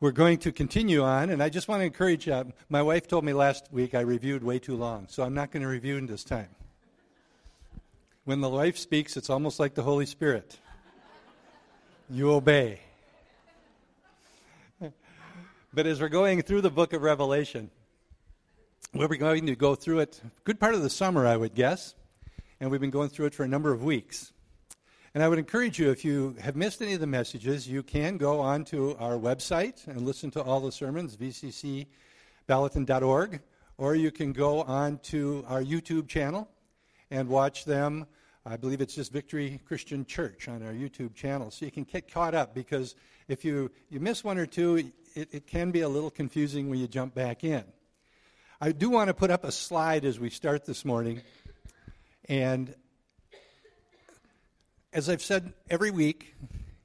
we're going to continue on, and I just want to encourage uh, my wife told me last week I reviewed way too long, so I'm not going to review in this time. When the wife speaks, it's almost like the Holy Spirit. You obey. but as we're going through the book of Revelation, we're going to go through it a good part of the summer, I would guess, and we've been going through it for a number of weeks. And I would encourage you, if you have missed any of the messages, you can go onto our website and listen to all the sermons, vccballoton.org, or you can go on to our YouTube channel and watch them. I believe it's just Victory Christian Church on our YouTube channel. So you can get caught up because if you, you miss one or two, it, it can be a little confusing when you jump back in. I do want to put up a slide as we start this morning. And as I've said every week,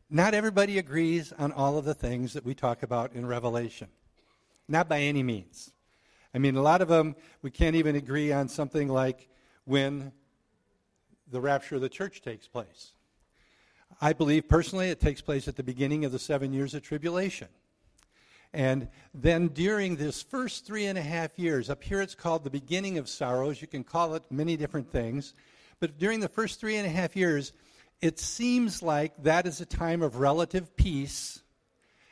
not everybody agrees on all of the things that we talk about in Revelation. Not by any means. I mean, a lot of them, we can't even agree on something like when the rapture of the church takes place. I believe personally it takes place at the beginning of the seven years of tribulation. And then during this first three and a half years, up here it's called the beginning of sorrows. You can call it many different things. But during the first three and a half years, it seems like that is a time of relative peace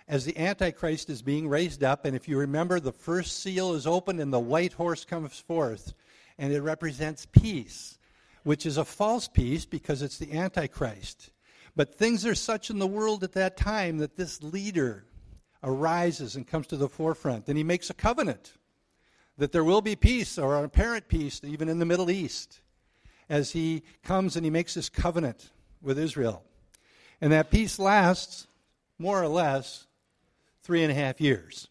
as the Antichrist is being raised up. And if you remember, the first seal is opened and the white horse comes forth, and it represents peace, which is a false peace because it's the Antichrist. But things are such in the world at that time that this leader arises and comes to the forefront. And he makes a covenant that there will be peace or apparent peace, even in the Middle East, as he comes and he makes this covenant with Israel. And that peace lasts more or less three and a half years.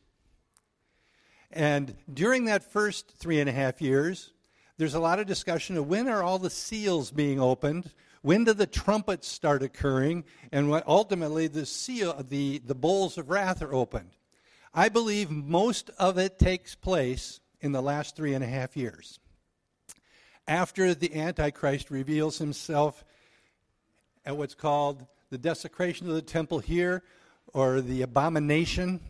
And during that first three and a half years, there's a lot of discussion of when are all the seals being opened, when do the trumpets start occurring, and when ultimately the seal, the, the bowls of wrath are opened. I believe most of it takes place in the last three and a half years. After the Antichrist reveals himself at what's called the desecration of the temple here, or the abomination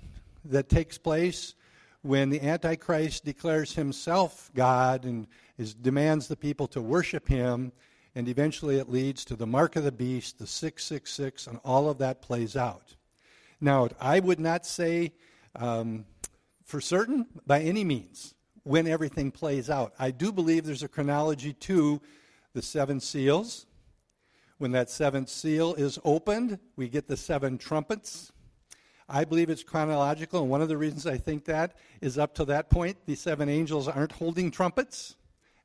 that takes place when the Antichrist declares himself God and is, demands the people to worship him, and eventually it leads to the mark of the beast, the 666, and all of that plays out. Now, I would not say um, for certain by any means when everything plays out. I do believe there's a chronology to the seven seals when that seventh seal is opened, we get the seven trumpets. I believe it's chronological, and one of the reasons I think that is up to that point, the seven angels aren't holding trumpets,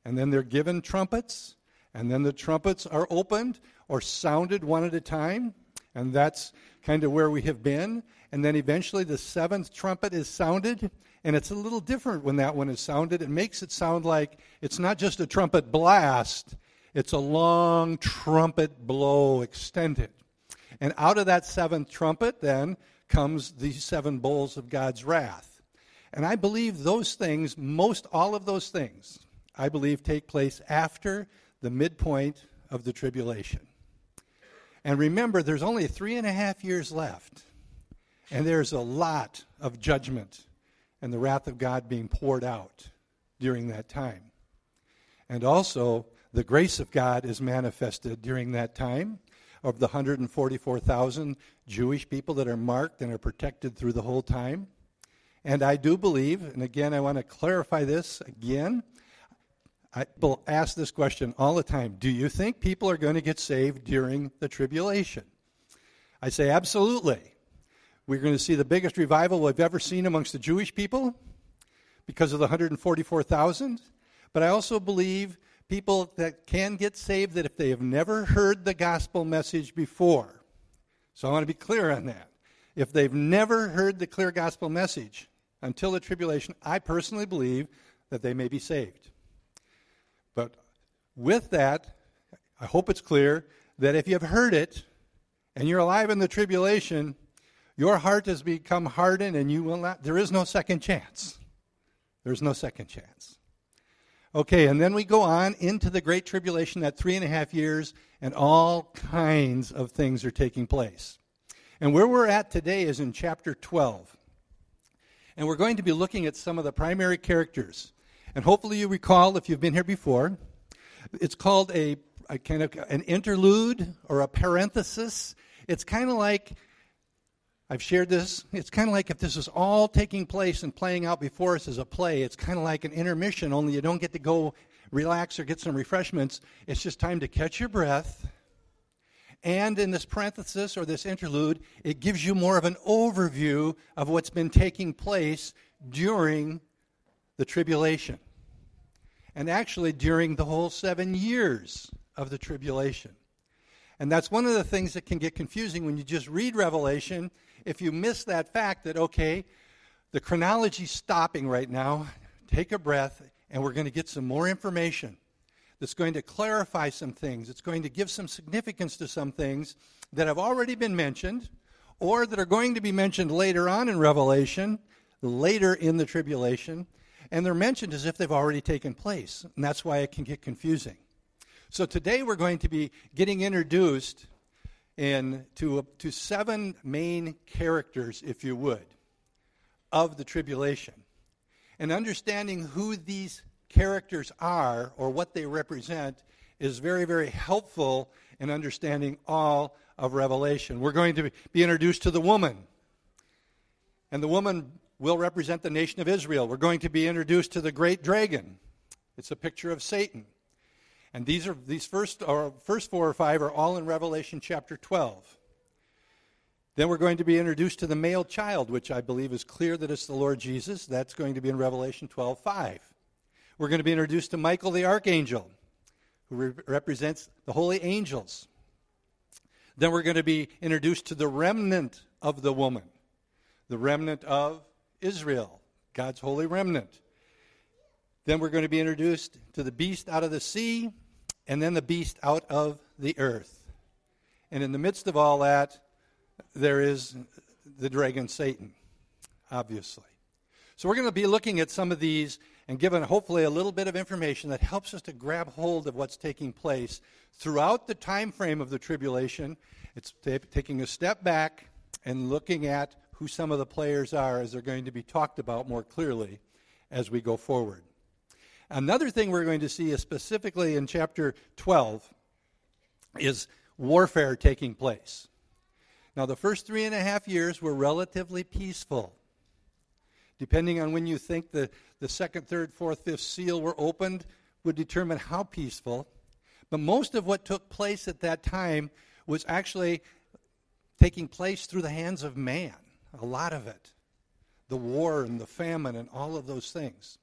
and then they're given trumpets, and then the trumpets are opened or sounded one at a time, and that's kind of where we have been. And then eventually the seventh trumpet is sounded, and it's a little different when that one is sounded. It makes it sound like it's not just a trumpet blast, it's a long trumpet blow extended. And out of that seventh trumpet, then, comes the seven bowls of God's wrath. And I believe those things, most all of those things, I believe take place after the midpoint of the tribulation. And remember, there's only three and a half years left. And there's a lot of judgment and the wrath of God being poured out during that time. And also, the grace of God is manifested during that time of the 144,000 Jewish people that are marked and are protected through the whole time. And I do believe, and again, I want to clarify this again. I will ask this question all the time Do you think people are going to get saved during the tribulation? I say, absolutely. We're going to see the biggest revival we've ever seen amongst the Jewish people because of the 144,000. But I also believe people that can get saved that if they have never heard the gospel message before. So I want to be clear on that. If they've never heard the clear gospel message until the tribulation, I personally believe that they may be saved. But with that, I hope it's clear that if you've heard it and you're alive in the tribulation, your heart has become hardened and you will not, there is no second chance. There's no second chance. Okay, and then we go on into the Great Tribulation, that three and a half years, and all kinds of things are taking place. And where we're at today is in chapter 12. And we're going to be looking at some of the primary characters. And hopefully you recall, if you've been here before, it's called a, a kind of an interlude or a parenthesis. It's kind of like I've shared this. It's kind of like if this is all taking place and playing out before us as a play, it's kind of like an intermission, only you don't get to go relax or get some refreshments. It's just time to catch your breath. And in this parenthesis or this interlude, it gives you more of an overview of what's been taking place during the tribulation. And actually, during the whole seven years of the tribulation. And that's one of the things that can get confusing when you just read Revelation. If you miss that fact that, okay, the chronology's stopping right now, take a breath, and we're going to get some more information that's going to clarify some things. It's going to give some significance to some things that have already been mentioned or that are going to be mentioned later on in Revelation, later in the tribulation, and they're mentioned as if they've already taken place. And that's why it can get confusing. So today we're going to be getting introduced in, to, to seven main characters, if you would, of the tribulation. And understanding who these characters are or what they represent is very, very helpful in understanding all of Revelation. We're going to be introduced to the woman. And the woman will represent the nation of Israel. We're going to be introduced to the great dragon. It's a picture of Satan. And these are these first or first four or five are all in Revelation chapter 12. Then we're going to be introduced to the male child, which I believe is clear that it's the Lord Jesus. That's going to be in Revelation 12 5. We're going to be introduced to Michael the archangel, who re- represents the holy angels. Then we're going to be introduced to the remnant of the woman, the remnant of Israel, God's holy remnant. Then we're going to be introduced to the beast out of the sea, and then the beast out of the earth. And in the midst of all that, there is the dragon Satan, obviously. So we're going to be looking at some of these and given hopefully a little bit of information that helps us to grab hold of what's taking place throughout the time frame of the tribulation. It's t- taking a step back and looking at who some of the players are as they're going to be talked about more clearly as we go forward. Another thing we're going to see is specifically in chapter 12 is warfare taking place. Now, the first three and a half years were relatively peaceful. Depending on when you think the, the second, third, fourth, fifth seal were opened, would determine how peaceful. But most of what took place at that time was actually taking place through the hands of man, a lot of it. The war and the famine and all of those things.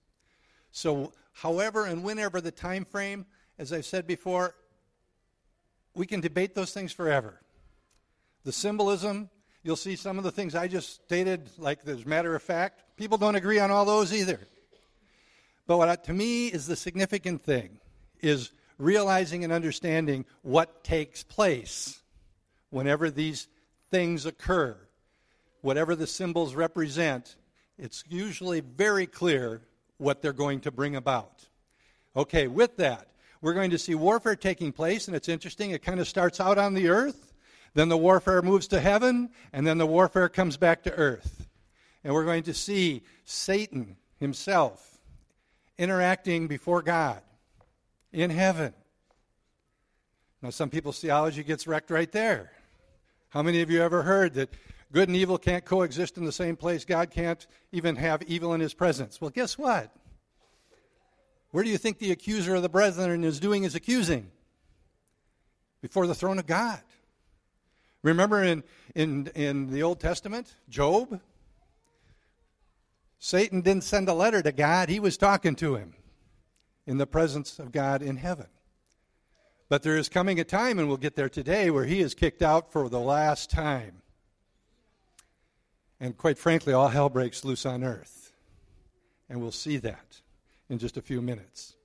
So, however and whenever the time frame, as I've said before, we can debate those things forever. The symbolism, you'll see some of the things I just stated, like as matter of fact. People don't agree on all those either. But what to me is the significant thing is realizing and understanding what takes place whenever these things occur. Whatever the symbols represent, it's usually very clear what they're going to bring about. Okay, with that, we're going to see warfare taking place, and it's interesting. It kind of starts out on the earth, then the warfare moves to heaven, and then the warfare comes back to earth. And we're going to see Satan himself interacting before God in heaven. Now, some people's theology gets wrecked right there. How many of you ever heard that good and evil can't coexist in the same place? God can't even have evil in his presence. Well, guess what? Where do you think the accuser of the brethren is doing his accusing? Before the throne of God. Remember in, in, in the Old Testament, Job? Satan didn't send a letter to God, he was talking to him in the presence of God in heaven. But there is coming a time, and we'll get there today, where he is kicked out for the last time. And quite frankly, all hell breaks loose on earth. And we'll see that in just a few minutes.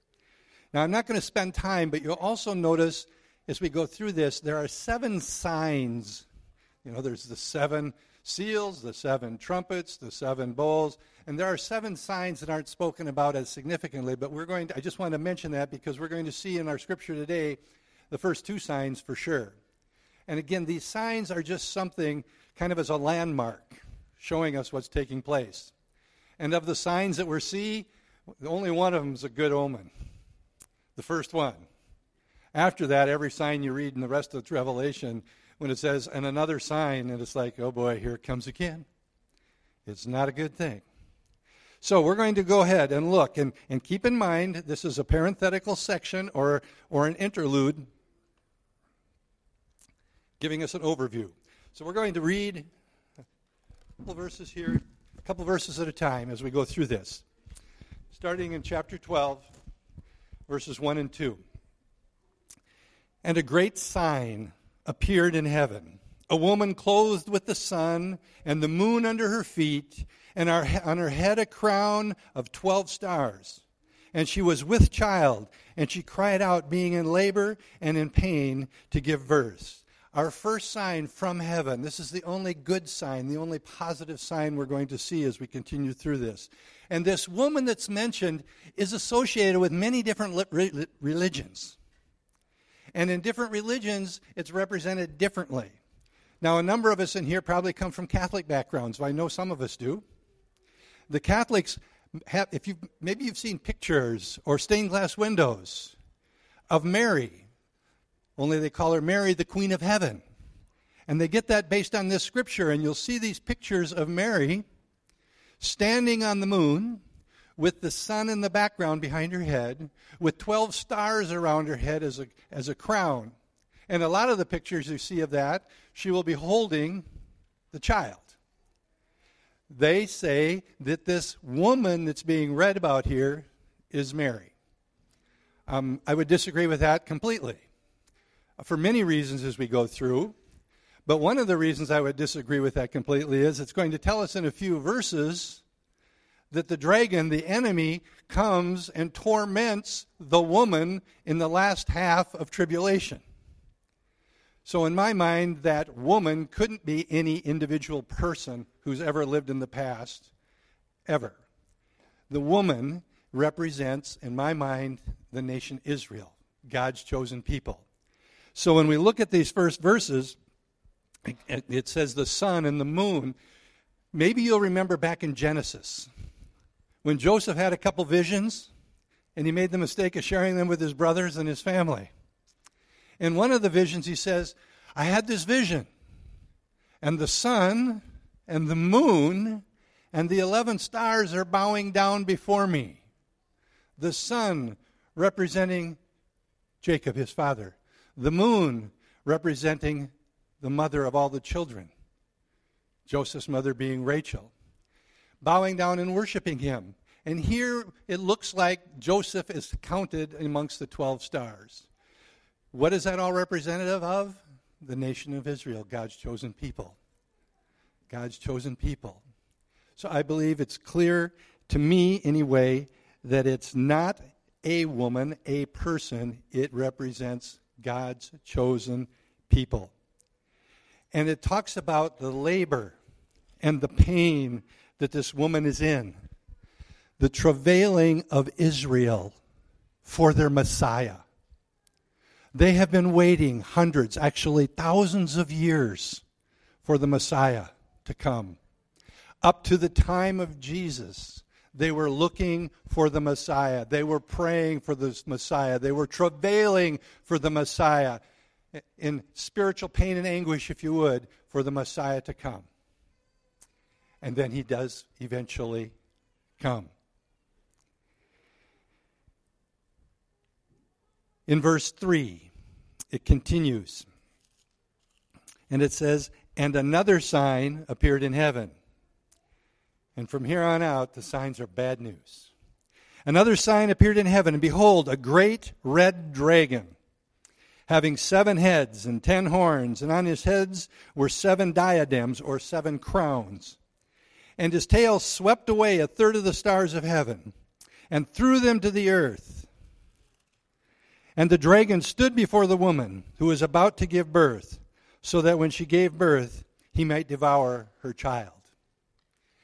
Now, I'm not going to spend time, but you'll also notice as we go through this, there are seven signs. You know, there's the seven seals, the seven trumpets, the seven bowls, and there are seven signs that aren't spoken about as significantly, but we're going to, I just want to mention that because we're going to see in our scripture today the first two signs for sure. And again, these signs are just something kind of as a landmark showing us what's taking place. And of the signs that we see, only one of them is a good omen. The first one. After that, every sign you read in the rest of Revelation, when it says, and another sign, and it's like, oh boy, here it comes again. It's not a good thing. So we're going to go ahead and look and, and keep in mind this is a parenthetical section or, or an interlude giving us an overview. So we're going to read couple verses here, a couple verses at a time as we go through this. Starting in chapter 12, verses 1 and 2. And a great sign appeared in heaven a woman clothed with the sun and the moon under her feet, and on her head a crown of 12 stars. And she was with child, and she cried out, being in labor and in pain, to give birth. Our first sign from heaven. This is the only good sign, the only positive sign we're going to see as we continue through this. And this woman that's mentioned is associated with many different religions. And in different religions, it's represented differently. Now, a number of us in here probably come from Catholic backgrounds. I know some of us do. The Catholics have, if you maybe you've seen pictures or stained glass windows of Mary, only they call her Mary, the Queen of Heaven. And they get that based on this scripture, and you'll see these pictures of Mary standing on the moon with the sun in the background behind her head, with 12 stars around her head as a, as a crown. And a lot of the pictures you see of that, she will be holding the child. They say that this woman that's being read about here is Mary. Um, I would disagree with that completely for many reasons as we go through. But one of the reasons I would disagree with that completely is it's going to tell us in a few verses that the dragon, the enemy, comes and torments the woman in the last half of tribulation. So, in my mind, that woman couldn't be any individual person who's ever lived in the past, ever. The woman represents, in my mind, the nation Israel, God's chosen people. So, when we look at these first verses, it says the sun and the moon. Maybe you'll remember back in Genesis when Joseph had a couple visions and he made the mistake of sharing them with his brothers and his family. In one of the visions, he says, I had this vision, and the sun and the moon and the 11 stars are bowing down before me. The sun representing Jacob, his father, the moon representing the mother of all the children, Joseph's mother being Rachel, bowing down and worshiping him. And here it looks like Joseph is counted amongst the 12 stars. What is that all representative of? The nation of Israel, God's chosen people. God's chosen people. So I believe it's clear to me, anyway, that it's not a woman, a person. It represents God's chosen people. And it talks about the labor and the pain that this woman is in, the travailing of Israel for their Messiah. They have been waiting hundreds, actually thousands of years for the Messiah to come. Up to the time of Jesus, they were looking for the Messiah. They were praying for the Messiah. They were travailing for the Messiah in spiritual pain and anguish, if you would, for the Messiah to come. And then he does eventually come. In verse 3, it continues. And it says, And another sign appeared in heaven. And from here on out, the signs are bad news. Another sign appeared in heaven, and behold, a great red dragon, having seven heads and ten horns, and on his heads were seven diadems, or seven crowns. And his tail swept away a third of the stars of heaven, and threw them to the earth. And the dragon stood before the woman who was about to give birth, so that when she gave birth, he might devour her child.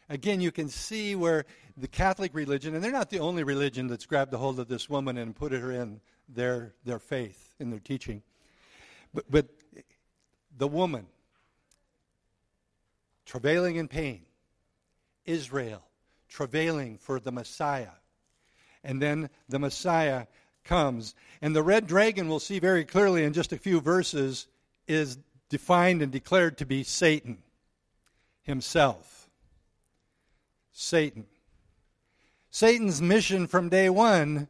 Again, you can see where the Catholic religion, and they're not the only religion that's grabbed a hold of this woman and put her in their, their faith, in their teaching. But, but the woman, travailing in pain, Israel, travailing for the Messiah. And then the Messiah comes. And the red dragon, we'll see very clearly in just a few verses, is defined and declared to be Satan himself. Satan. Satan's mission from day one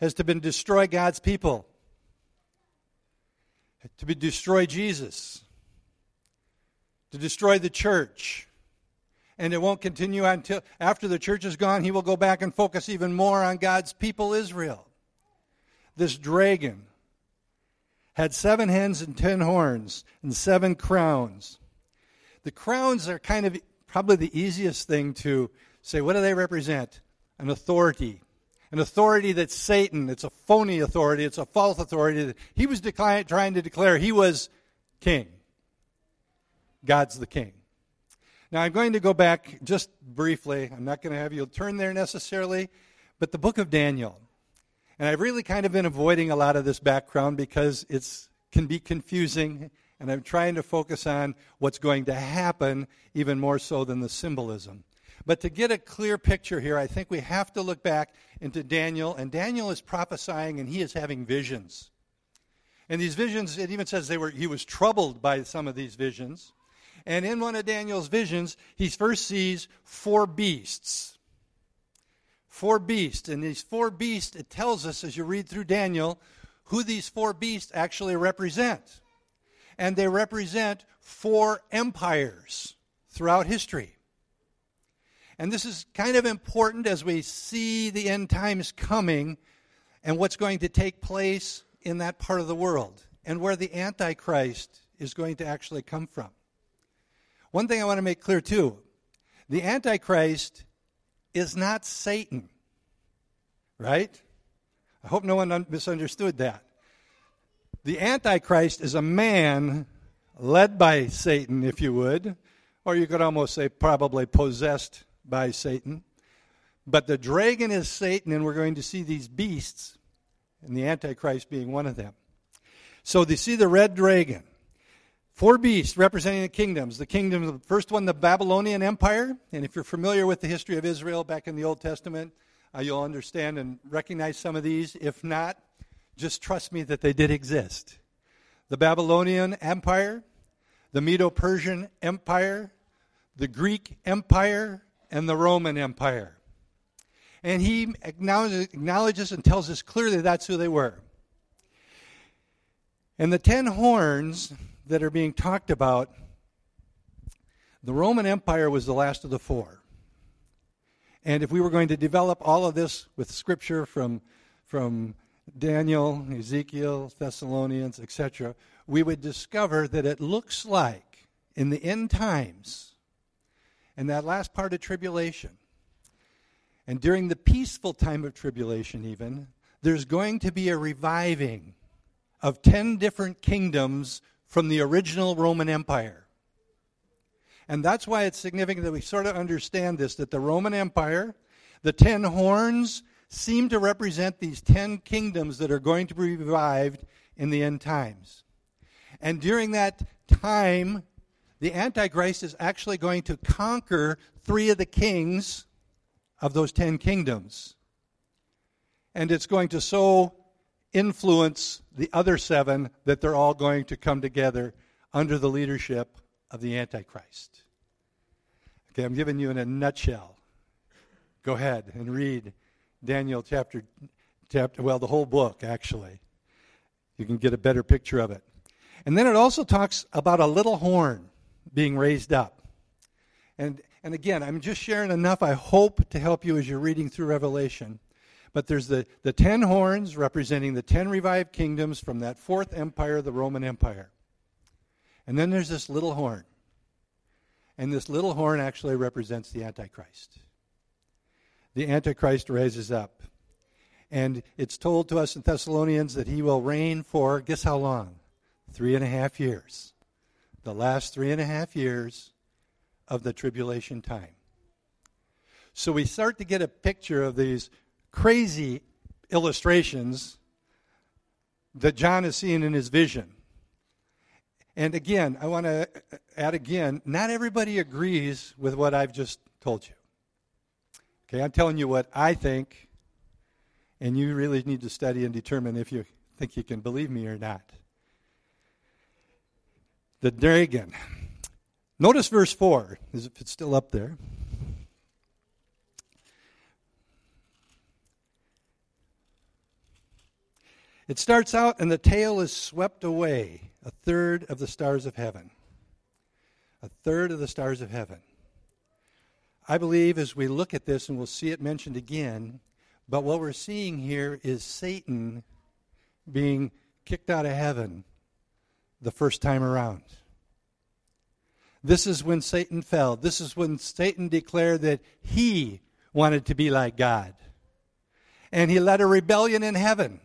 has to been destroy God's people, to be destroy Jesus, to destroy the church. And it won't continue until after the church is gone, he will go back and focus even more on God's people, Israel. This dragon had seven heads and ten horns and seven crowns. The crowns are kind of probably the easiest thing to say. What do they represent? An authority. An authority that's Satan. It's a phony authority. It's a false authority. That He was trying to declare he was king. God's the king. Now, I'm going to go back just briefly. I'm not going to have you turn there necessarily, but the book of Daniel. And I've really kind of been avoiding a lot of this background because it can be confusing, and I'm trying to focus on what's going to happen even more so than the symbolism. But to get a clear picture here, I think we have to look back into Daniel, and Daniel is prophesying and he is having visions. And these visions, it even says they were, he was troubled by some of these visions. And in one of Daniel's visions, he first sees four beasts four beasts. And these four beasts, it tells us as you read through Daniel, who these four beasts actually represent. And they represent four empires throughout history. And this is kind of important as we see the end times coming and what's going to take place in that part of the world and where the Antichrist is going to actually come from. One thing I want to make clear too the Antichrist is not Satan. Right? I hope no one misunderstood that. The Antichrist is a man led by Satan, if you would, or you could almost say probably possessed by Satan. But the dragon is Satan, and we're going to see these beasts, and the Antichrist being one of them. So they see the red dragon. Four beasts representing the kingdoms. The kingdom, the first one, the Babylonian Empire. And if you're familiar with the history of Israel back in the Old Testament, uh, you'll understand and recognize some of these. If not, just trust me that they did exist. The Babylonian Empire, the Medo Persian Empire, the Greek Empire, and the Roman Empire. And he acknowledges and tells us clearly that's who they were. And the ten horns that are being talked about, the Roman Empire was the last of the four. And if we were going to develop all of this with scripture from, from Daniel, Ezekiel, Thessalonians, etc., we would discover that it looks like in the end times, in that last part of tribulation, and during the peaceful time of tribulation, even, there's going to be a reviving of 10 different kingdoms from the original Roman Empire. And that's why it's significant that we sort of understand this that the Roman Empire, the ten horns, seem to represent these ten kingdoms that are going to be revived in the end times. And during that time, the Antichrist is actually going to conquer three of the kings of those ten kingdoms. And it's going to so influence the other seven that they're all going to come together under the leadership of the Antichrist. Okay, I'm giving you in a nutshell. Go ahead and read Daniel chapter, chapter, well, the whole book, actually. You can get a better picture of it. And then it also talks about a little horn being raised up. And, and again, I'm just sharing enough, I hope, to help you as you're reading through Revelation. But there's the, the ten horns representing the ten revived kingdoms from that fourth empire, the Roman Empire. And then there's this little horn. And this little horn actually represents the Antichrist. The Antichrist raises up. And it's told to us in Thessalonians that he will reign for, guess how long? Three and a half years. The last three and a half years of the tribulation time. So we start to get a picture of these crazy illustrations that John is seeing in his vision. And again, I want to add again not everybody agrees with what I've just told you. Okay, I'm telling you what I think, and you really need to study and determine if you think you can believe me or not. The dragon. Notice verse 4, as if it's still up there. It starts out, and the tail is swept away, a third of the stars of heaven. A third of the stars of heaven. I believe as we look at this, and we'll see it mentioned again, but what we're seeing here is Satan being kicked out of heaven the first time around. This is when Satan fell. This is when Satan declared that he wanted to be like God. And he led a rebellion in heaven.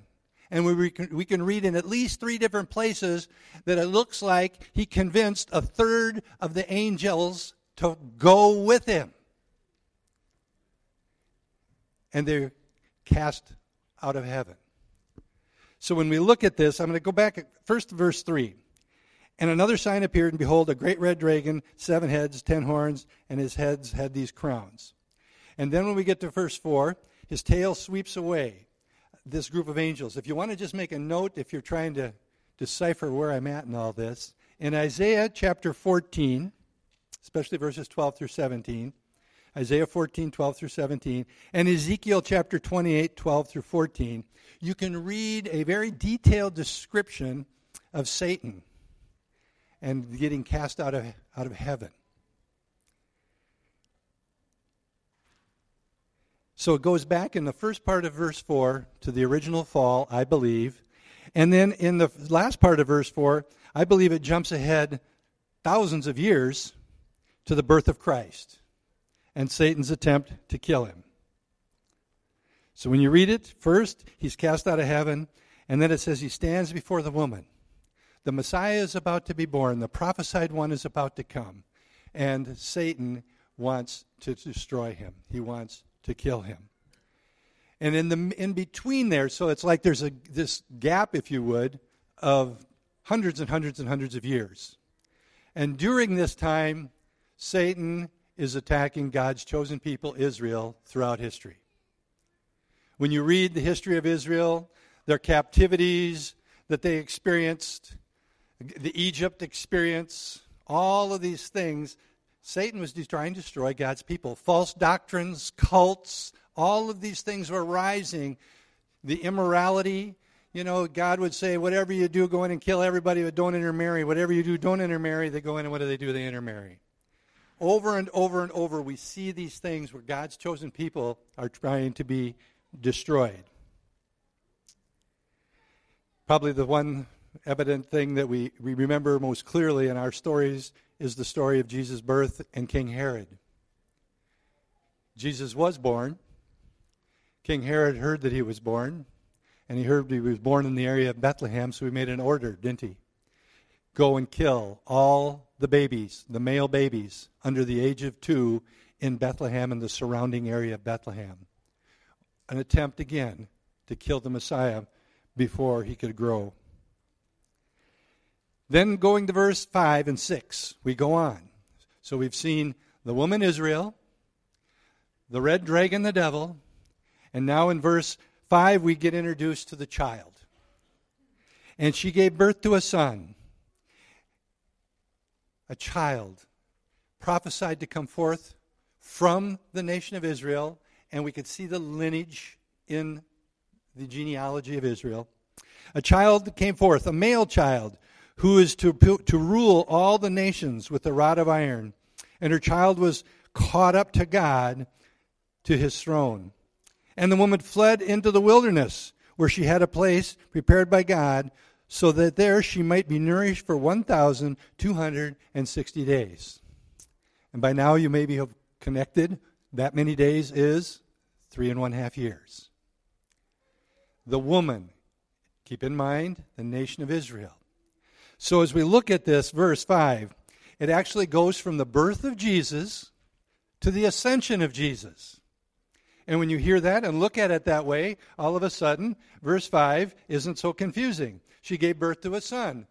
And we, we can read in at least three different places that it looks like he convinced a third of the angels to go with him. And they're cast out of heaven. So when we look at this, I'm going to go back at first verse 3. And another sign appeared, and behold, a great red dragon, seven heads, ten horns, and his heads had these crowns. And then when we get to verse 4, his tail sweeps away this group of angels. If you want to just make a note, if you're trying to decipher where I'm at in all this, in Isaiah chapter 14, especially verses 12 through 17, Isaiah 14, 12 through 17, and Ezekiel chapter 28, 12 through 14, you can read a very detailed description of Satan and getting cast out of, out of heaven. So it goes back in the first part of verse 4 to the original fall, I believe. And then in the last part of verse 4, I believe it jumps ahead thousands of years to the birth of Christ and Satan's attempt to kill him. So when you read it, first, he's cast out of heaven, and then it says he stands before the woman. The Messiah is about to be born, the prophesied one is about to come, and Satan wants to destroy him. He wants to kill him. And in the in between there, so it's like there's a this gap, if you would, of hundreds and hundreds and hundreds of years. And during this time, Satan is attacking God's chosen people, Israel, throughout history. When you read the history of Israel, their captivities that they experienced, the Egypt experience, all of these things, Satan was trying to destroy God's people. False doctrines, cults, all of these things were rising. The immorality, you know, God would say, whatever you do, go in and kill everybody, but don't intermarry. Whatever you do, don't intermarry. They go in and what do they do? They intermarry. Over and over and over, we see these things where God's chosen people are trying to be destroyed. Probably the one evident thing that we, we remember most clearly in our stories is the story of Jesus' birth and King Herod. Jesus was born. King Herod heard that he was born, and he heard he was born in the area of Bethlehem, so he made an order, didn't he? Go and kill all the babies, the male babies, under the age of two in Bethlehem and the surrounding area of Bethlehem. An attempt again to kill the Messiah before he could grow. Then going to verse 5 and 6, we go on. So we've seen the woman Israel, the red dragon, the devil, and now in verse 5 we get introduced to the child. And she gave birth to a son, a child prophesied to come forth from the nation of Israel, and we could see the lineage in the genealogy of Israel. A child came forth, a male child who is to, to rule all the nations with a rod of iron. And her child was caught up to God to his throne. And the woman fled into the wilderness, where she had a place prepared by God, so that there she might be nourished for 1,260 days. And by now you maybe have connected. That many days is three and one half years. The woman, keep in mind, the nation of Israel. So as we look at this, verse 5, it actually goes from the birth of Jesus to the ascension of Jesus. And when you hear that and look at it that way, all of a sudden, verse 5 isn't so confusing. She gave birth to a son.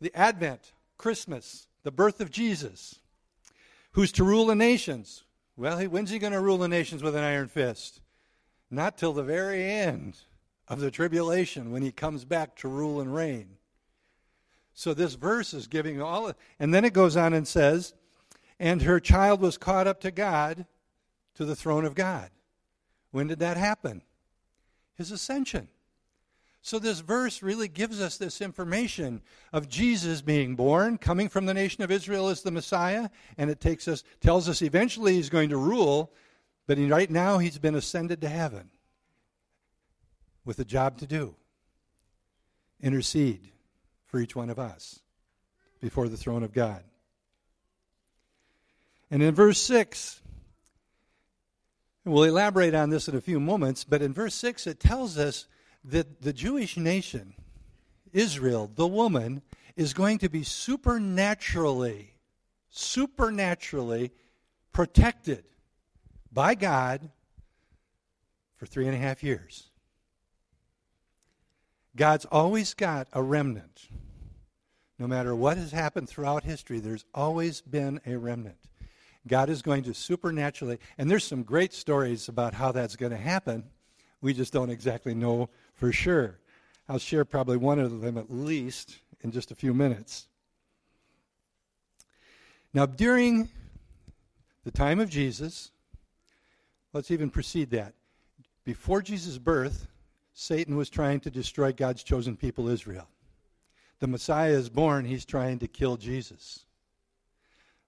The Advent, Christmas, the birth of Jesus, who's to rule the nations. Well, when's he going to rule the nations with an iron fist? Not till the very end of the tribulation when he comes back to rule and reign. So this verse is giving all, and then it goes on and says, and her child was caught up to God, to the throne of God. When did that happen? His ascension. So this verse really gives us this information of Jesus being born, coming from the nation of Israel as the Messiah, and it takes us tells us eventually he's going to rule, but right now he's been ascended to heaven with a job to do. Intercede for each one of us before the throne of God. And in verse 6, we'll elaborate on this in a few moments, but in verse 6 it tells us that the Jewish nation, Israel, the woman, is going to be supernaturally, supernaturally protected by God for three and a half years. God's always got a remnant. No matter what has happened throughout history, there's always been a remnant. God is going to supernaturally, and there's some great stories about how that's going to happen. We just don't exactly know for sure. I'll share probably one of them at least in just a few minutes. Now, during the time of Jesus, let's even precede that. Before Jesus' birth, Satan was trying to destroy God's chosen people, Israel. The Messiah is born, he's trying to kill Jesus.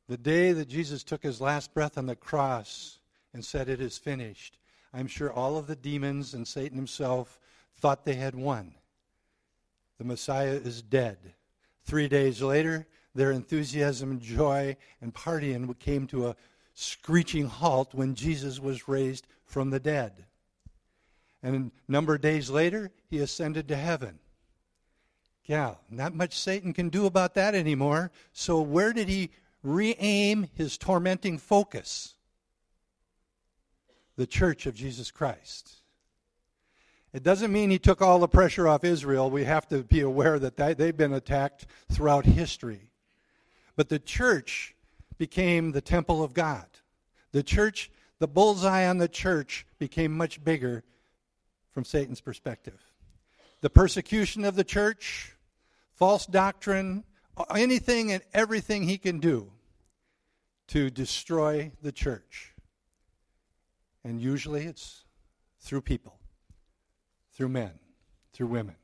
The day that Jesus took his last breath on the cross and said, It is finished, I'm sure all of the demons and Satan himself thought they had won. The Messiah is dead. Three days later, their enthusiasm joy and partying came to a screeching halt when Jesus was raised from the dead. And a number of days later, he ascended to heaven. Yeah, not much Satan can do about that anymore. So, where did he re aim his tormenting focus the church of Jesus Christ. It doesn't mean he took all the pressure off Israel. We have to be aware that they've been attacked throughout history. But the church became the temple of God. The church, the bullseye on the church, became much bigger from Satan's perspective. The persecution of the church, false doctrine, anything and everything he can do to destroy the church. And usually it's through people, through men, through women.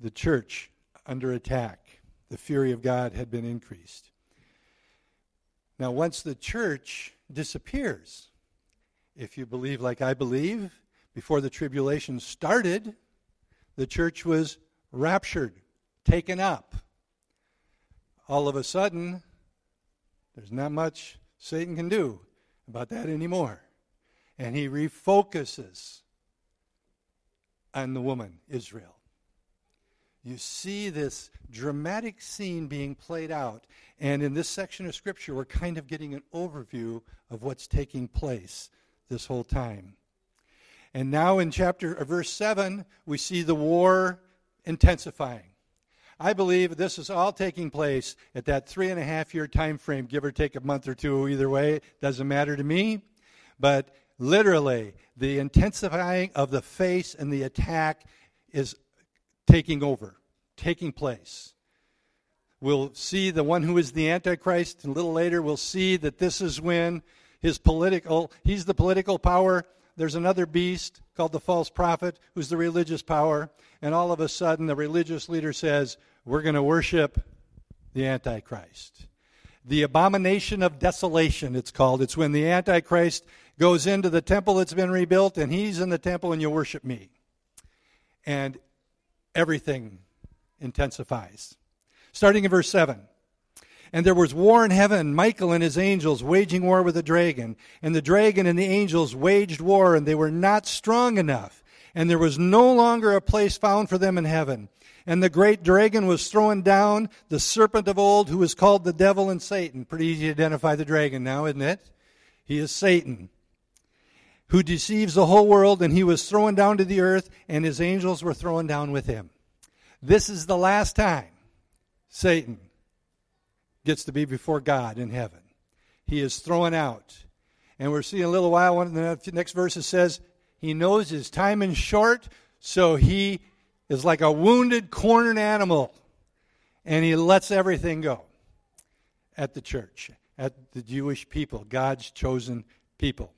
The church under attack, the fury of God had been increased. Now, once the church disappears, if you believe like I believe, before the tribulation started, the church was raptured, taken up all of a sudden, there's not much Satan can do about that anymore. And he refocuses on the woman, Israel. You see this dramatic scene being played out. And in this section of Scripture, we're kind of getting an overview of what's taking place this whole time. And now in chapter uh, verse 7, we see the war intensifying. I believe this is all taking place at that three and a half year time frame, give or take a month or two, either way, doesn't matter to me. But literally, the intensifying of the face and the attack is taking over, taking place. We'll see the one who is the Antichrist, and a little later we'll see that this is when his political, he's the political power. There's another beast called the false prophet who's the religious power and all of a sudden the religious leader says, We're going to worship the Antichrist. The abomination of desolation, it's called. It's when the Antichrist goes into the temple that's been rebuilt and he's in the temple and you worship me. And everything intensifies. Starting in verse 7. And there was war in heaven, Michael and his angels waging war with the dragon. And the dragon and the angels waged war, and they were not strong enough and there was no longer a place found for them in heaven. And the great dragon was thrown down, the serpent of old, who is called the devil and Satan. Pretty easy to identify the dragon now, isn't it? He is Satan, who deceives the whole world, and he was thrown down to the earth, and his angels were thrown down with him. This is the last time Satan gets to be before God in heaven. He is thrown out. And we're seeing a little while, one of the next verse it says, He knows his time is short, so he is like a wounded, cornered animal, and he lets everything go at the church, at the Jewish people, God's chosen people.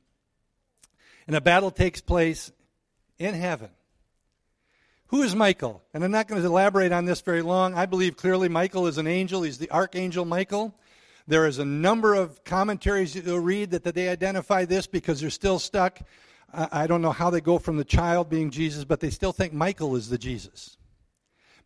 And a battle takes place in heaven. Who is Michael? And I'm not going to elaborate on this very long. I believe clearly Michael is an angel. He's the archangel Michael. There is a number of commentaries you'll read that, that they identify this because they're still stuck. I don't know how they go from the child being Jesus, but they still think Michael is the Jesus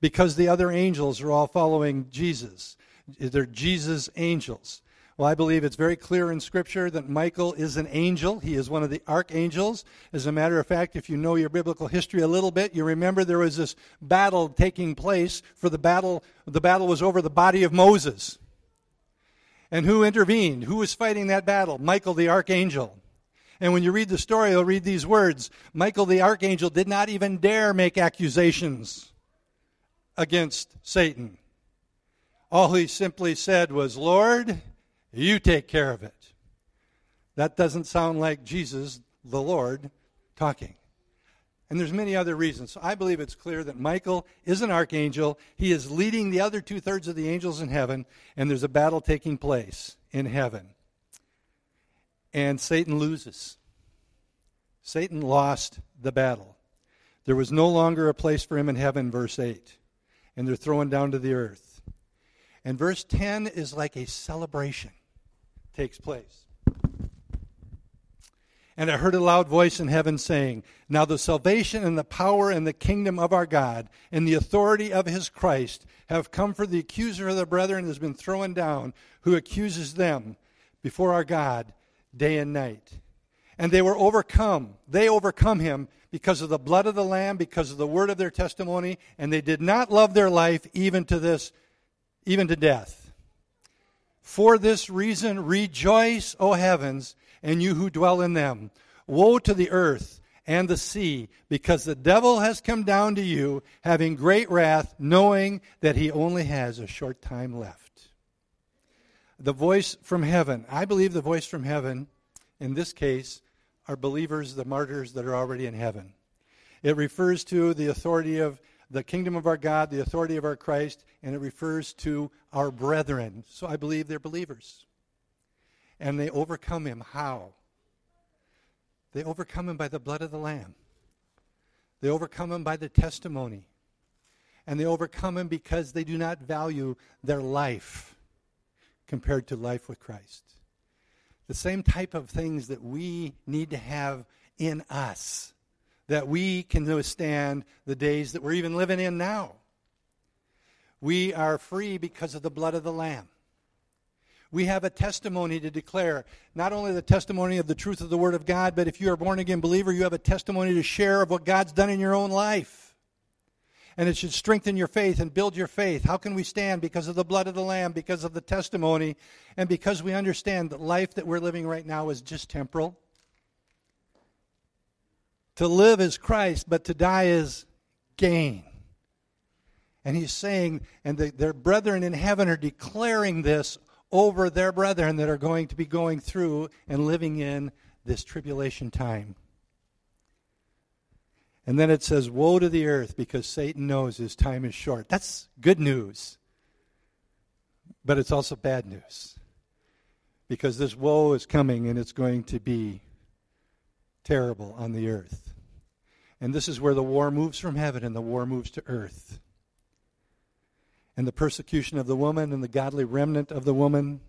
because the other angels are all following Jesus. They're Jesus angels. Well, I believe it's very clear in Scripture that Michael is an angel. He is one of the archangels. As a matter of fact, if you know your biblical history a little bit, you remember there was this battle taking place. For the battle, the battle was over the body of Moses. And who intervened? Who was fighting that battle? Michael the archangel. And when you read the story, you'll read these words Michael the archangel did not even dare make accusations against Satan. All he simply said was, Lord, you take care of it. That doesn't sound like Jesus, the Lord, talking. And there's many other reasons. So I believe it's clear that Michael is an archangel. He is leading the other two thirds of the angels in heaven, and there's a battle taking place in heaven. And Satan loses. Satan lost the battle. There was no longer a place for him in heaven, verse 8. And they're thrown down to the earth. And verse 10 is like a celebration takes place. And I heard a loud voice in heaven saying, Now the salvation and the power and the kingdom of our God and the authority of his Christ have come for the accuser of the brethren has been thrown down, who accuses them before our God day and night. And they were overcome. They overcome him because of the blood of the Lamb, because of the word of their testimony, and they did not love their life even to this, even to death. For this reason, rejoice, O heavens, and you who dwell in them. Woe to the earth and the sea, because the devil has come down to you, having great wrath, knowing that he only has a short time left. The voice from heaven. I believe the voice from heaven, in this case, are believers, the martyrs that are already in heaven. It refers to the authority of the kingdom of our God, the authority of our Christ, and it refers to our brethren. So I believe they're believers. And they overcome him. How? They overcome him by the blood of the Lamb. They overcome him by the testimony. And they overcome him because they do not value their life compared to life with Christ. The same type of things that we need to have in us that we can withstand the days that we're even living in now. We are free because of the blood of the Lamb. We have a testimony to declare, not only the testimony of the truth of the Word of God, but if you're a born again believer, you have a testimony to share of what God's done in your own life. And it should strengthen your faith and build your faith. How can we stand? Because of the blood of the Lamb, because of the testimony, and because we understand that life that we're living right now is just temporal. To live is Christ, but to die is gain. And he's saying, and the, their brethren in heaven are declaring this over their brethren that are going to be going through and living in this tribulation time. And then it says, Woe to the earth because Satan knows his time is short. That's good news. But it's also bad news. Because this woe is coming and it's going to be terrible on the earth. And this is where the war moves from heaven and the war moves to earth. And the persecution of the woman and the godly remnant of the woman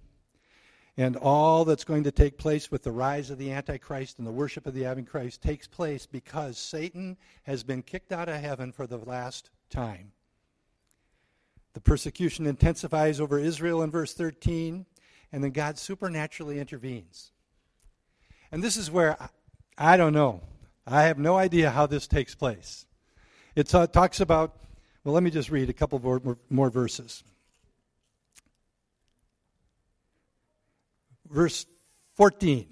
and all that's going to take place with the rise of the Antichrist and the worship of the Antichrist takes place because Satan has been kicked out of heaven for the last time. The persecution intensifies over Israel in verse 13, and then God supernaturally intervenes. And this is where I don't know. I have no idea how this takes place. It uh, talks about, well, let me just read a couple more, more, verses. Verse 14.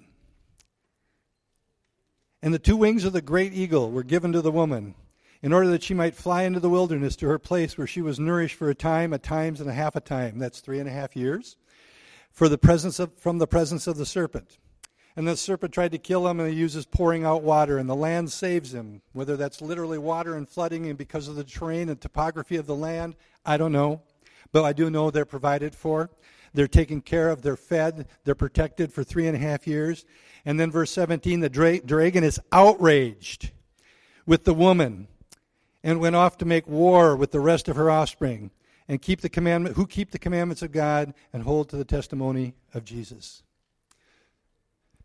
And the two wings of the great eagle were given to the woman in order that she might fly into the wilderness to her place where she was nourished for a time, a times and a half a time. That's three and a half years. For the presence of, from the presence of the serpent. And the serpent tried to kill him, and he uses pouring out water, and the land saves him. Whether that's literally water and flooding, and because of the terrain and topography of the land, I don't know. But I do know they're provided for. They're taken care of. They're fed. They're protected for three and a half years. And then, verse 17 the dra- dragon is outraged with the woman and went off to make war with the rest of her offspring and keep the commandment who keep the commandments of God and hold to the testimony of Jesus.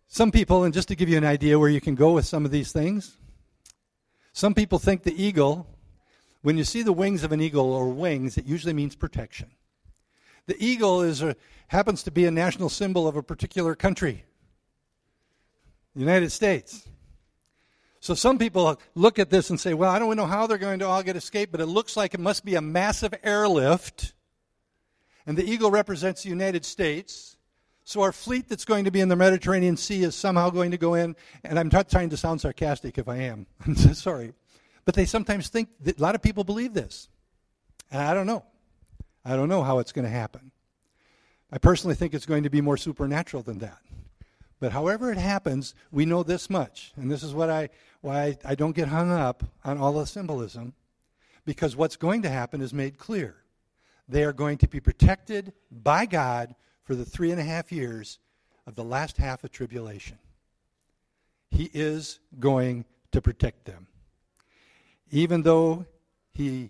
Some people, and just to give you an idea where you can go with some of these things, some people think the eagle, when you see the wings of an eagle or wings, it usually means protection. The eagle is a, happens to be a national symbol of a particular country, the United States. So some people look at this and say, well, I don't know how they're going to all get escaped, but it looks like it must be a massive airlift. And the eagle represents the United States. So our fleet that's going to be in the Mediterranean Sea is somehow going to go in, and I'm not trying to sound sarcastic if I am. I'm sorry. But they sometimes think that a lot of people believe this. And I don't know. I don't know how it's going to happen. I personally think it's going to be more supernatural than that. But however it happens, we know this much. And this is what I why I don't get hung up on all the symbolism. Because what's going to happen is made clear. They are going to be protected by God for the three and a half years of the last half of tribulation. He is going to protect them. Even though he,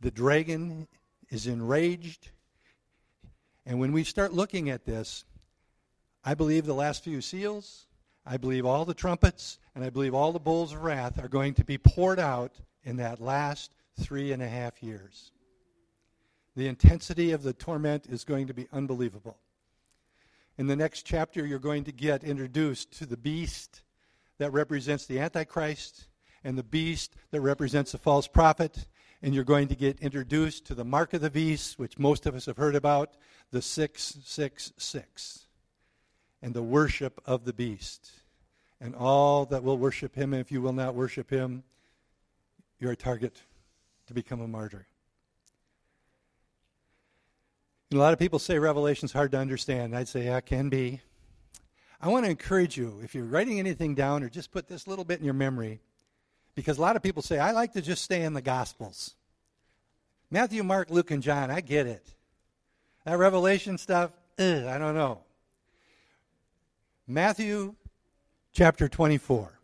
the dragon is enraged, and when we start looking at this, I believe the last few seals, I believe all the trumpets, and I believe all the bowls of wrath are going to be poured out in that last three and a half years. The intensity of the torment is going to be unbelievable. In the next chapter, you're going to get introduced to the beast that represents the Antichrist and the beast that represents the false prophet. And you're going to get introduced to the mark of the beast, which most of us have heard about, the 666, and the worship of the beast. And all that will worship him, and if you will not worship him, you're a target to become a martyr. And a lot of people say Revelation's hard to understand. I'd say, yeah, it can be. I want to encourage you, if you're writing anything down or just put this little bit in your memory, because a lot of people say, I like to just stay in the Gospels. Matthew, Mark, Luke, and John, I get it. That Revelation stuff, ugh, I don't know. Matthew chapter 24.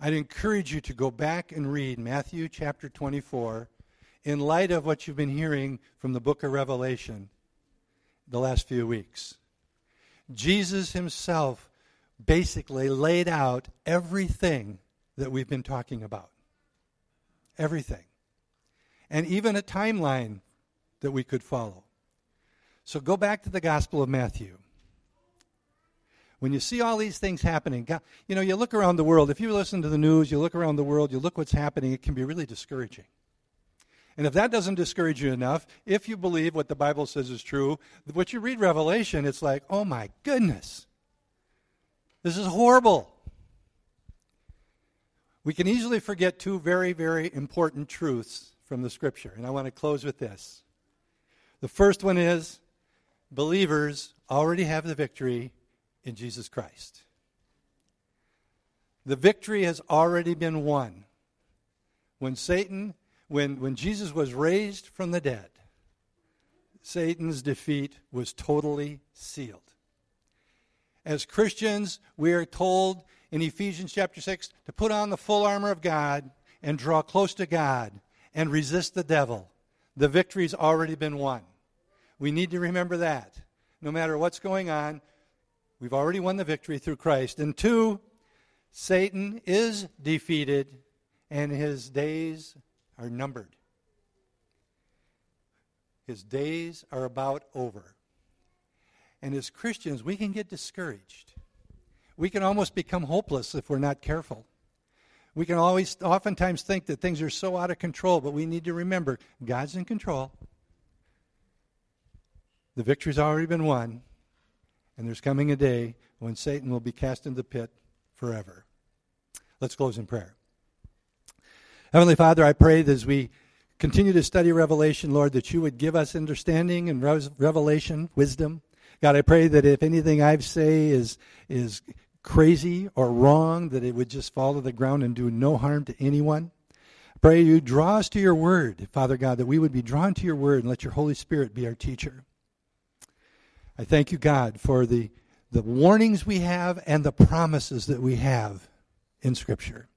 I'd encourage you to go back and read Matthew chapter 24 in light of what you've been hearing from the book of Revelation the last few weeks. Jesus himself basically laid out everything that we've been talking about. Everything. And even a timeline that we could follow. So go back to the Gospel of Matthew. When you see all these things happening, you know, you look around the world. If you listen to the news, you look around the world, you look what's happening, it can be really discouraging. And if that doesn't discourage you enough, if you believe what the Bible says is true, what you read Revelation, it's like, oh my goodness, this is horrible. We can easily forget two very, very important truths from the Scripture. And I want to close with this. The first one is believers already have the victory in Jesus Christ. The victory has already been won. When Satan when, when Jesus was raised from the dead, Satan's defeat was totally sealed. As Christians, we are told in Ephesians chapter 6 to put on the full armor of God and draw close to God and resist the devil. The victory's already been won. We need to remember that. No matter what's going on, we've already won the victory through Christ. And two, Satan is defeated and his days are numbered. His days are about over. And as Christians, we can get discouraged. We can almost become hopeless if we're not careful. We can always, oftentimes, think that things are so out of control, but we need to remember God's in control. The victory's already been won, and there's coming a day when Satan will be cast in the pit forever. Let's close in prayer. Heavenly Father, I pray that as we continue to study Revelation, Lord, that you would give us understanding and revelation, wisdom. God, I pray that if anything I say is, is crazy or wrong, that it would just fall to the ground and do no harm to anyone. Pray you draw us to your word, Father God, that we would be drawn to your word and let your Holy Spirit be our teacher. I thank you, God, for the, the warnings we have and the promises that we have in Scripture.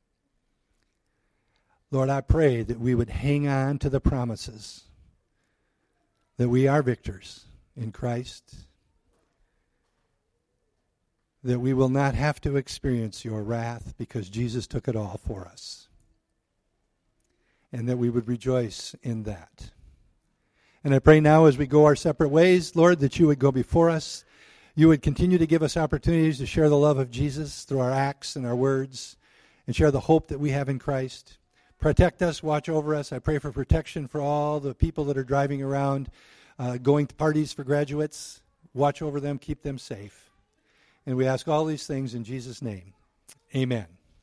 Lord, I pray that we would hang on to the promises, that we are victors in Christ, that we will not have to experience your wrath because Jesus took it all for us, and that we would rejoice in that. And I pray now as we go our separate ways, Lord, that you would go before us. You would continue to give us opportunities to share the love of Jesus through our acts and our words and share the hope that we have in Christ. Protect us, watch over us. I pray for protection for all the people that are driving around, uh, going to parties for graduates. Watch over them, keep them safe. And we ask all these things in Jesus' name. Amen.